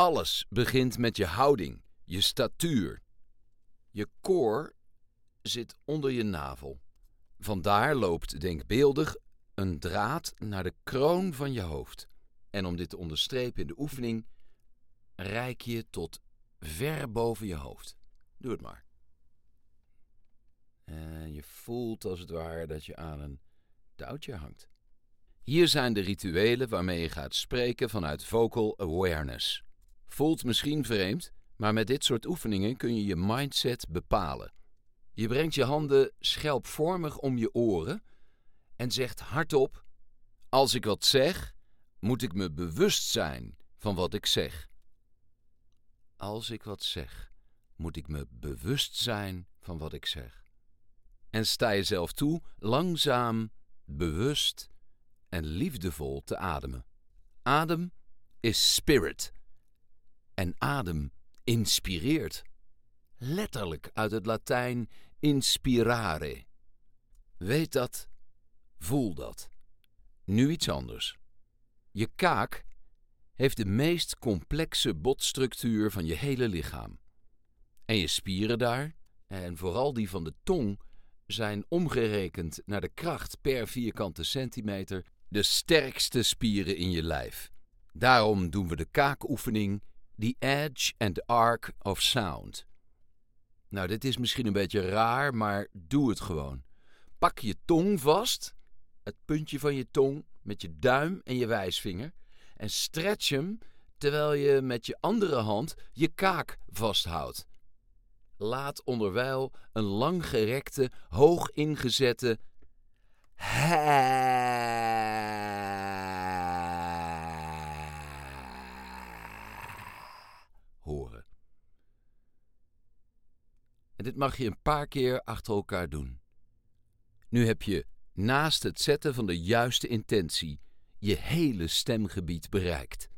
Alles begint met je houding, je statuur. Je koor zit onder je navel. Vandaar loopt denkbeeldig een draad naar de kroon van je hoofd. En om dit te onderstrepen in de oefening, reik je tot ver boven je hoofd. Doe het maar. En je voelt als het ware dat je aan een touwtje hangt. Hier zijn de rituelen waarmee je gaat spreken vanuit vocal awareness. Voelt misschien vreemd, maar met dit soort oefeningen kun je je mindset bepalen. Je brengt je handen schelpvormig om je oren en zegt hardop: Als ik wat zeg, moet ik me bewust zijn van wat ik zeg. Als ik wat zeg, moet ik me bewust zijn van wat ik zeg. En sta jezelf toe langzaam, bewust en liefdevol te ademen. Adem is spirit. En adem inspireert. Letterlijk uit het Latijn inspirare. Weet dat, voel dat. Nu iets anders. Je kaak heeft de meest complexe botstructuur van je hele lichaam. En je spieren daar, en vooral die van de tong, zijn omgerekend naar de kracht per vierkante centimeter de sterkste spieren in je lijf. Daarom doen we de kaakoefening The Edge and Arc of Sound. Nou, dit is misschien een beetje raar, maar doe het gewoon. Pak je tong vast, het puntje van je tong, met je duim en je wijsvinger, en stretch hem terwijl je met je andere hand je kaak vasthoudt. Laat onderwijl een langgerekte, hoog ingezette horen. En dit mag je een paar keer achter elkaar doen. Nu heb je naast het zetten van de juiste intentie je hele stemgebied bereikt.